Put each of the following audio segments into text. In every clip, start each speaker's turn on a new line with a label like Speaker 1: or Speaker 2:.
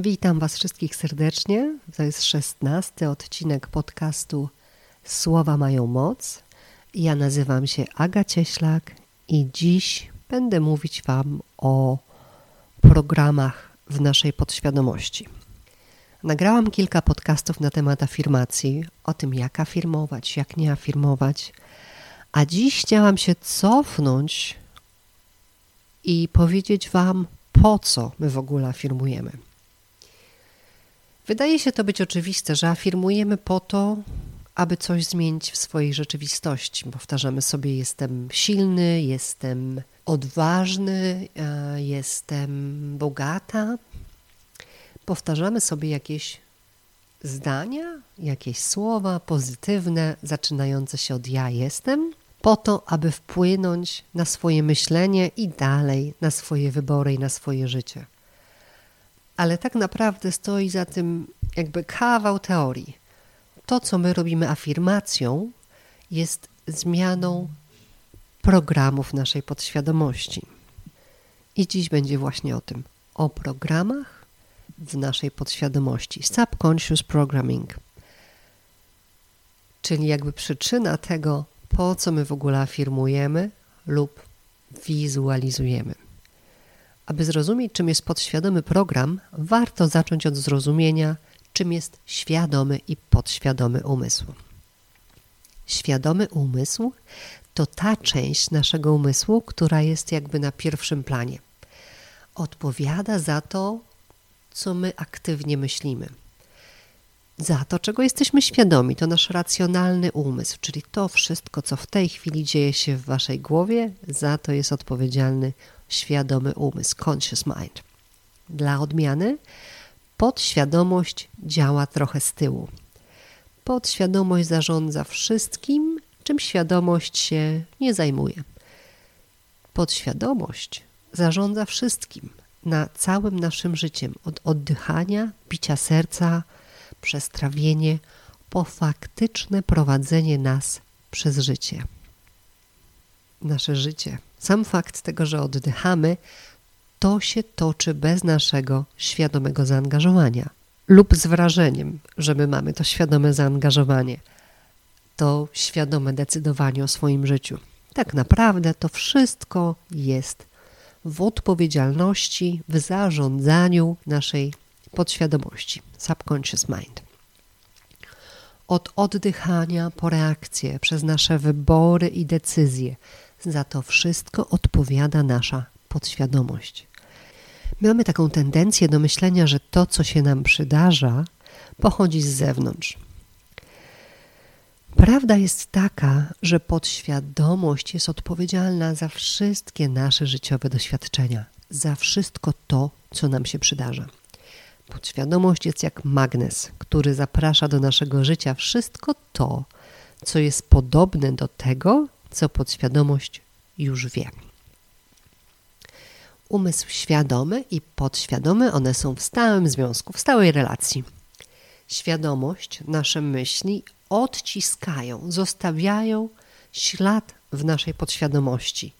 Speaker 1: Witam Was wszystkich serdecznie. To jest szesnasty odcinek podcastu Słowa mają moc. Ja nazywam się Aga Cieślak i dziś będę mówić Wam o programach w naszej podświadomości. Nagrałam kilka podcastów na temat afirmacji, o tym jak afirmować, jak nie afirmować, a dziś chciałam się cofnąć i powiedzieć Wam, po co my w ogóle afirmujemy. Wydaje się to być oczywiste, że afirmujemy po to, aby coś zmienić w swojej rzeczywistości. Powtarzamy sobie: Jestem silny, jestem odważny, e, jestem bogata. Powtarzamy sobie jakieś zdania, jakieś słowa pozytywne, zaczynające się od ja jestem, po to, aby wpłynąć na swoje myślenie i dalej na swoje wybory i na swoje życie. Ale tak naprawdę stoi za tym jakby kawał teorii. To, co my robimy afirmacją, jest zmianą programów naszej podświadomości. I dziś będzie właśnie o tym, o programach w naszej podświadomości. Subconscious programming. Czyli jakby przyczyna tego, po co my w ogóle afirmujemy lub wizualizujemy. Aby zrozumieć, czym jest podświadomy program, warto zacząć od zrozumienia, czym jest świadomy i podświadomy umysł. Świadomy umysł to ta część naszego umysłu, która jest jakby na pierwszym planie. Odpowiada za to, co my aktywnie myślimy. Za to, czego jesteśmy świadomi, to nasz racjonalny umysł, czyli to wszystko, co w tej chwili dzieje się w waszej głowie, za to jest odpowiedzialny świadomy umysł, conscious mind. Dla odmiany podświadomość działa trochę z tyłu. Podświadomość zarządza wszystkim, czym świadomość się nie zajmuje. Podświadomość zarządza wszystkim, na całym naszym życiem, od oddychania, bicia serca, przez trawienie, po faktyczne prowadzenie nas przez życie. Nasze życie, sam fakt tego, że oddychamy, to się toczy bez naszego świadomego zaangażowania lub z wrażeniem, że my mamy to świadome zaangażowanie, to świadome decydowanie o swoim życiu. Tak naprawdę to wszystko jest w odpowiedzialności, w zarządzaniu naszej podświadomości, subconscious mind. Od oddychania po reakcję, przez nasze wybory i decyzje, za to wszystko odpowiada nasza podświadomość. My mamy taką tendencję do myślenia, że to, co się nam przydarza, pochodzi z zewnątrz. Prawda jest taka, że podświadomość jest odpowiedzialna za wszystkie nasze życiowe doświadczenia, za wszystko to, co nam się przydarza. Podświadomość jest jak magnes, który zaprasza do naszego życia wszystko to, co jest podobne do tego, co podświadomość już wie. Umysł świadomy i podświadomy, one są w stałym związku, w stałej relacji. Świadomość, nasze myśli odciskają, zostawiają ślad w naszej podświadomości.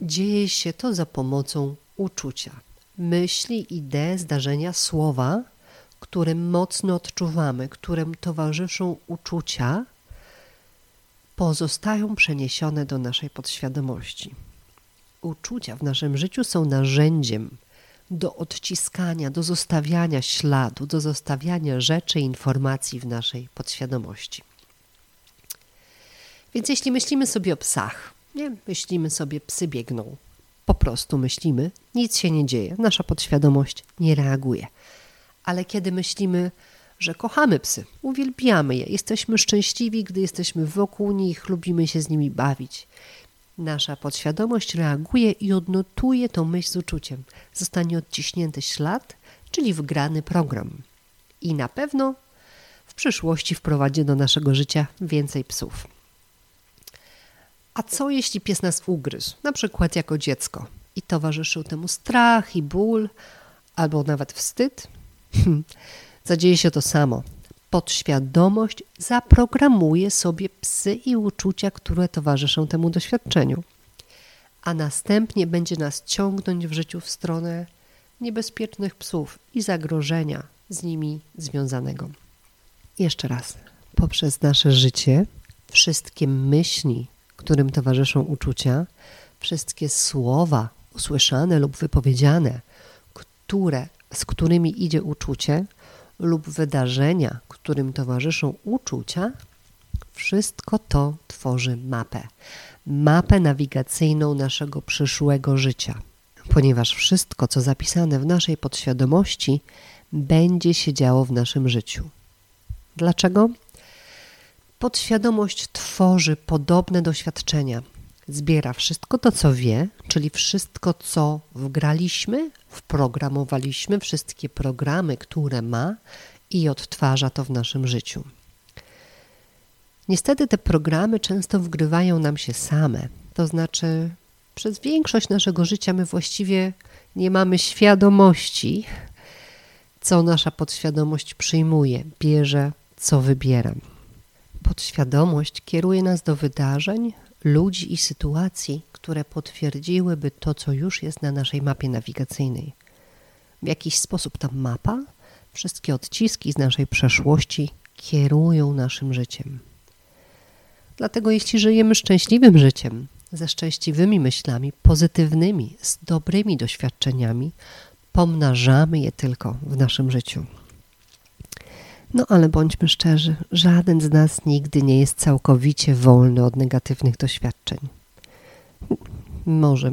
Speaker 1: Dzieje się to za pomocą uczucia myśli, idee, zdarzenia, słowa, które mocno odczuwamy, którym towarzyszą uczucia, pozostają przeniesione do naszej podświadomości. Uczucia w naszym życiu są narzędziem do odciskania, do zostawiania śladu, do zostawiania rzeczy informacji w naszej podświadomości. Więc jeśli myślimy sobie o psach, nie? myślimy sobie, psy biegną, po prostu myślimy, nic się nie dzieje, nasza podświadomość nie reaguje. Ale kiedy myślimy, że kochamy psy, uwielbiamy je, jesteśmy szczęśliwi, gdy jesteśmy wokół nich, lubimy się z nimi bawić. Nasza podświadomość reaguje i odnotuje tą myśl z uczuciem. Zostanie odciśnięty ślad, czyli wgrany program. I na pewno w przyszłości wprowadzi do naszego życia więcej psów. A co jeśli pies nas ugryzł, na przykład jako dziecko, i towarzyszył temu strach i ból, albo nawet wstyd? Zadzieje się to samo. Podświadomość zaprogramuje sobie psy i uczucia, które towarzyszą temu doświadczeniu, a następnie będzie nas ciągnąć w życiu w stronę niebezpiecznych psów i zagrożenia z nimi związanego. Jeszcze raz, poprzez nasze życie, wszystkie myśli, którym towarzyszą uczucia, wszystkie słowa usłyszane lub wypowiedziane, które, z którymi idzie uczucie, lub wydarzenia, którym towarzyszą uczucia, wszystko to tworzy mapę. Mapę nawigacyjną naszego przyszłego życia. Ponieważ wszystko, co zapisane w naszej podświadomości, będzie się działo w naszym życiu. Dlaczego? Podświadomość tworzy podobne doświadczenia. Zbiera wszystko to, co wie, czyli wszystko, co wgraliśmy, wprogramowaliśmy, wszystkie programy, które ma i odtwarza to w naszym życiu. Niestety te programy często wgrywają nam się same, to znaczy przez większość naszego życia my właściwie nie mamy świadomości, co nasza podświadomość przyjmuje, bierze, co wybieram. Podświadomość kieruje nas do wydarzeń, ludzi i sytuacji, które potwierdziłyby to, co już jest na naszej mapie nawigacyjnej. W jakiś sposób ta mapa, wszystkie odciski z naszej przeszłości kierują naszym życiem. Dlatego, jeśli żyjemy szczęśliwym życiem, ze szczęśliwymi myślami, pozytywnymi, z dobrymi doświadczeniami, pomnażamy je tylko w naszym życiu. No ale bądźmy szczerzy, żaden z nas nigdy nie jest całkowicie wolny od negatywnych doświadczeń. Może,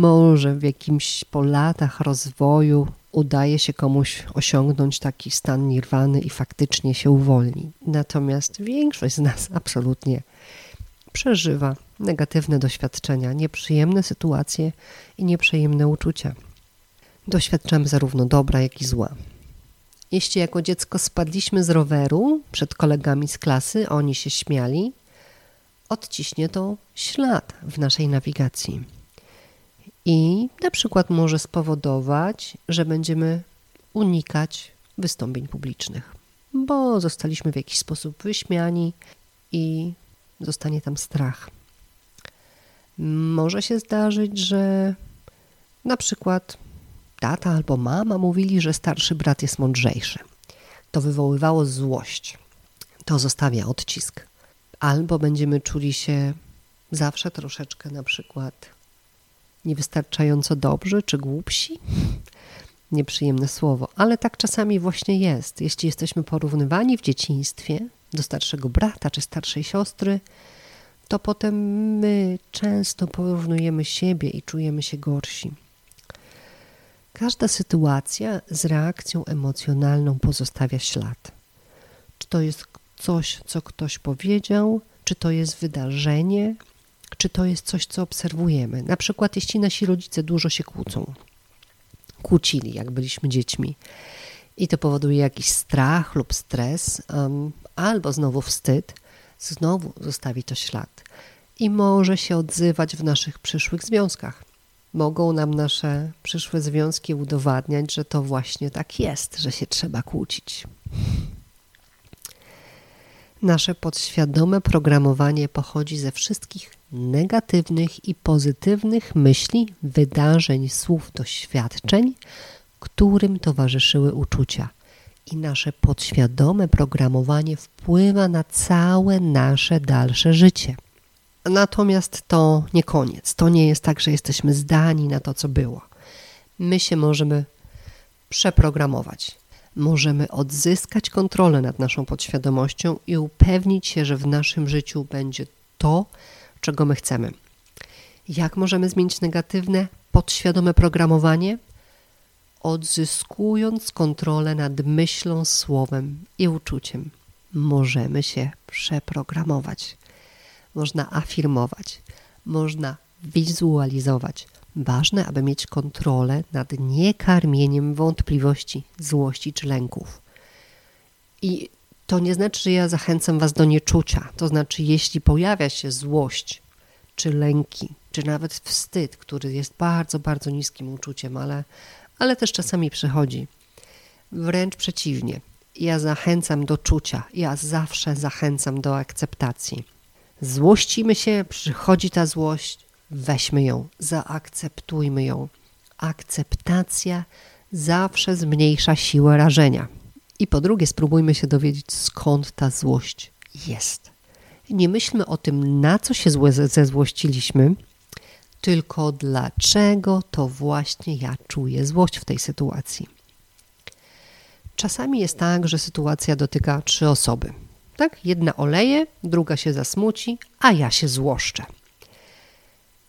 Speaker 1: może w jakimś po latach rozwoju udaje się komuś osiągnąć taki stan nirwany i faktycznie się uwolni. Natomiast większość z nas absolutnie przeżywa negatywne doświadczenia, nieprzyjemne sytuacje i nieprzyjemne uczucia. Doświadczamy zarówno dobra, jak i zła. Jeśli jako dziecko spadliśmy z roweru przed kolegami z klasy, oni się śmiali, odciśnie to ślad w naszej nawigacji. I na przykład może spowodować, że będziemy unikać wystąpień publicznych, bo zostaliśmy w jakiś sposób wyśmiani i zostanie tam strach. Może się zdarzyć, że na przykład tata albo mama mówili, że starszy brat jest mądrzejszy. To wywoływało złość. To zostawia odcisk. Albo będziemy czuli się zawsze troszeczkę na przykład niewystarczająco dobrzy czy głupsi. Nieprzyjemne słowo, ale tak czasami właśnie jest. Jeśli jesteśmy porównywani w dzieciństwie do starszego brata czy starszej siostry, to potem my często porównujemy siebie i czujemy się gorsi. Każda sytuacja z reakcją emocjonalną pozostawia ślad. Czy to jest coś, co ktoś powiedział, czy to jest wydarzenie, czy to jest coś, co obserwujemy. Na przykład, jeśli nasi rodzice dużo się kłócą, kłócili, jak byliśmy dziećmi, i to powoduje jakiś strach lub stres, um, albo znowu wstyd, znowu zostawi to ślad i może się odzywać w naszych przyszłych związkach mogą nam nasze przyszłe związki udowadniać, że to właśnie tak jest, że się trzeba kłócić. Nasze podświadome programowanie pochodzi ze wszystkich negatywnych i pozytywnych myśli, wydarzeń, słów, doświadczeń, którym towarzyszyły uczucia. I nasze podświadome programowanie wpływa na całe nasze dalsze życie. Natomiast to nie koniec. To nie jest tak, że jesteśmy zdani na to, co było. My się możemy przeprogramować. Możemy odzyskać kontrolę nad naszą podświadomością i upewnić się, że w naszym życiu będzie to, czego my chcemy. Jak możemy zmienić negatywne, podświadome programowanie? Odzyskując kontrolę nad myślą, słowem i uczuciem. Możemy się przeprogramować można afirmować, można wizualizować. Ważne, aby mieć kontrolę nad niekarmieniem wątpliwości, złości czy lęków. I to nie znaczy, że ja zachęcam Was do nieczucia. To znaczy, jeśli pojawia się złość, czy lęki, czy nawet wstyd, który jest bardzo, bardzo niskim uczuciem, ale, ale też czasami przychodzi. Wręcz przeciwnie. Ja zachęcam do czucia. Ja zawsze zachęcam do akceptacji Złościmy się, przychodzi ta złość, weźmy ją, zaakceptujmy ją, Akceptacja zawsze zmniejsza siłę rażenia. I po drugie, spróbujmy się dowiedzieć, skąd ta złość jest. Nie myślmy o tym, na co się zezłościliśmy, tylko dlaczego to właśnie ja czuję złość w tej sytuacji. Czasami jest tak, że sytuacja dotyka trzy osoby. Tak? Jedna oleje, druga się zasmuci, a ja się złoszczę.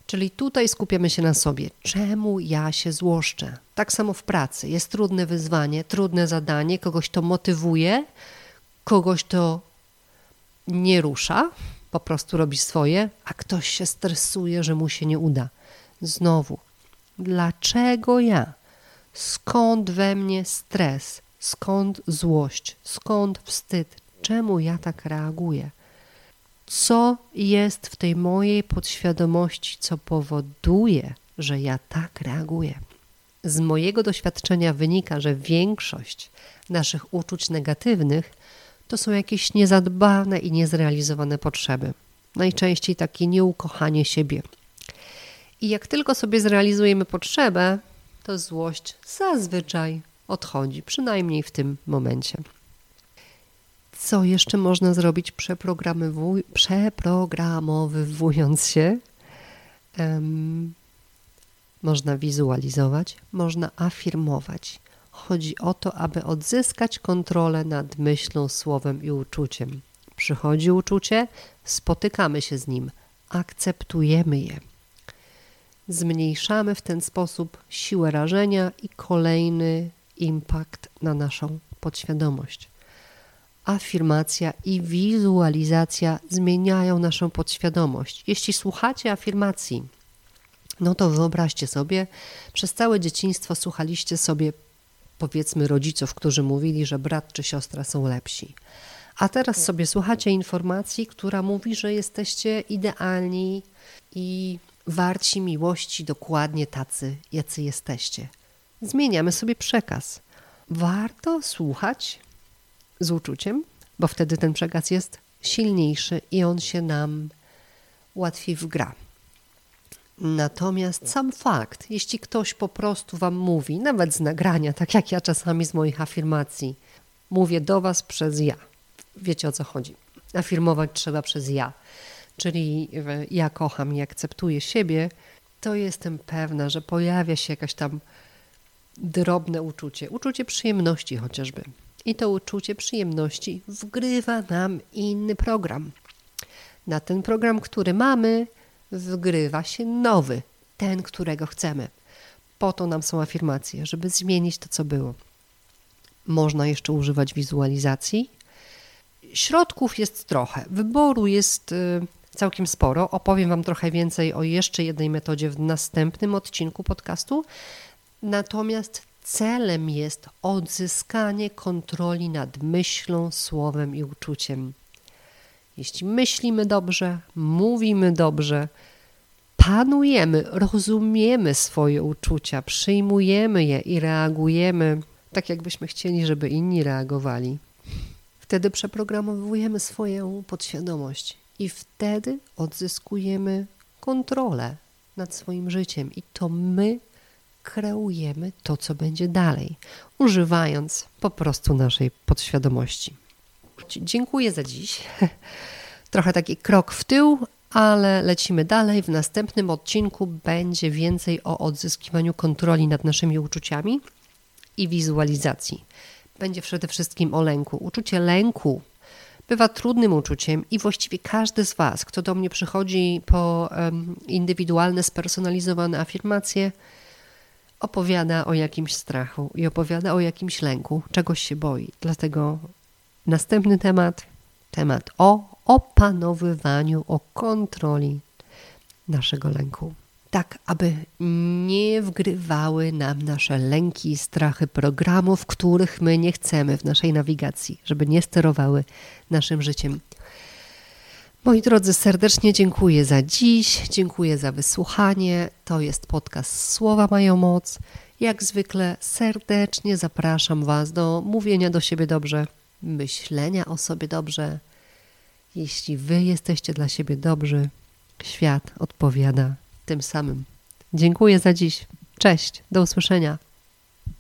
Speaker 1: Czyli tutaj skupiamy się na sobie. Czemu ja się złoszczę? Tak samo w pracy. Jest trudne wyzwanie, trudne zadanie, kogoś to motywuje, kogoś to nie rusza, po prostu robi swoje, a ktoś się stresuje, że mu się nie uda. Znowu, dlaczego ja? Skąd we mnie stres? Skąd złość? Skąd wstyd? Czemu ja tak reaguję? Co jest w tej mojej podświadomości, co powoduje, że ja tak reaguję? Z mojego doświadczenia wynika, że większość naszych uczuć negatywnych to są jakieś niezadbane i niezrealizowane potrzeby. Najczęściej takie nieukochanie siebie. I jak tylko sobie zrealizujemy potrzebę, to złość zazwyczaj odchodzi, przynajmniej w tym momencie. Co jeszcze można zrobić przeprogramowując się? Um, można wizualizować, można afirmować. Chodzi o to, aby odzyskać kontrolę nad myślą, słowem i uczuciem. Przychodzi uczucie, spotykamy się z nim, akceptujemy je. Zmniejszamy w ten sposób siłę rażenia i kolejny impact na naszą podświadomość. Afirmacja i wizualizacja zmieniają naszą podświadomość. Jeśli słuchacie afirmacji, no to wyobraźcie sobie, przez całe dzieciństwo słuchaliście sobie, powiedzmy, rodziców, którzy mówili, że brat czy siostra są lepsi. A teraz sobie słuchacie informacji, która mówi, że jesteście idealni i warci miłości dokładnie tacy, jacy jesteście zmieniamy sobie przekaz. Warto słuchać z uczuciem, bo wtedy ten przekaz jest silniejszy i on się nam łatwiej wgra. Natomiast sam fakt, jeśli ktoś po prostu Wam mówi, nawet z nagrania, tak jak ja czasami z moich afirmacji, mówię do Was przez ja. Wiecie o co chodzi. Afirmować trzeba przez ja. Czyli ja kocham i akceptuję siebie, to jestem pewna, że pojawia się jakaś tam drobne uczucie, uczucie przyjemności chociażby. I to uczucie przyjemności wgrywa nam inny program. Na ten program, który mamy, wgrywa się nowy, ten, którego chcemy. Po to nam są afirmacje, żeby zmienić to, co było. Można jeszcze używać wizualizacji. Środków jest trochę, wyboru jest y, całkiem sporo. Opowiem Wam trochę więcej o jeszcze jednej metodzie w następnym odcinku podcastu. Natomiast celem jest odzyskanie kontroli nad myślą, słowem i uczuciem. Jeśli myślimy dobrze, mówimy dobrze, panujemy, rozumiemy swoje uczucia, przyjmujemy je i reagujemy tak, jakbyśmy chcieli, żeby inni reagowali, wtedy przeprogramowujemy swoją podświadomość i wtedy odzyskujemy kontrolę nad swoim życiem. I to my kreujemy to, co będzie dalej, używając po prostu naszej podświadomości. Dziękuję za dziś. Trochę taki krok w tył, ale lecimy dalej. W następnym odcinku będzie więcej o odzyskiwaniu kontroli nad naszymi uczuciami i wizualizacji. Będzie przede wszystkim o lęku. Uczucie lęku bywa trudnym uczuciem i właściwie każdy z Was, kto do mnie przychodzi po indywidualne, spersonalizowane afirmacje, opowiada o jakimś strachu i opowiada o jakimś lęku, czegoś się boi. Dlatego następny temat, temat o opanowywaniu, o kontroli naszego lęku. Tak, aby nie wgrywały nam nasze lęki i strachy programów, których my nie chcemy w naszej nawigacji, żeby nie sterowały naszym życiem. Moi drodzy, serdecznie dziękuję za dziś, dziękuję za wysłuchanie. To jest podcast Słowa mają moc. Jak zwykle serdecznie zapraszam Was do mówienia do siebie dobrze, myślenia o sobie dobrze. Jeśli Wy jesteście dla siebie dobrzy, świat odpowiada tym samym. Dziękuję za dziś. Cześć, do usłyszenia.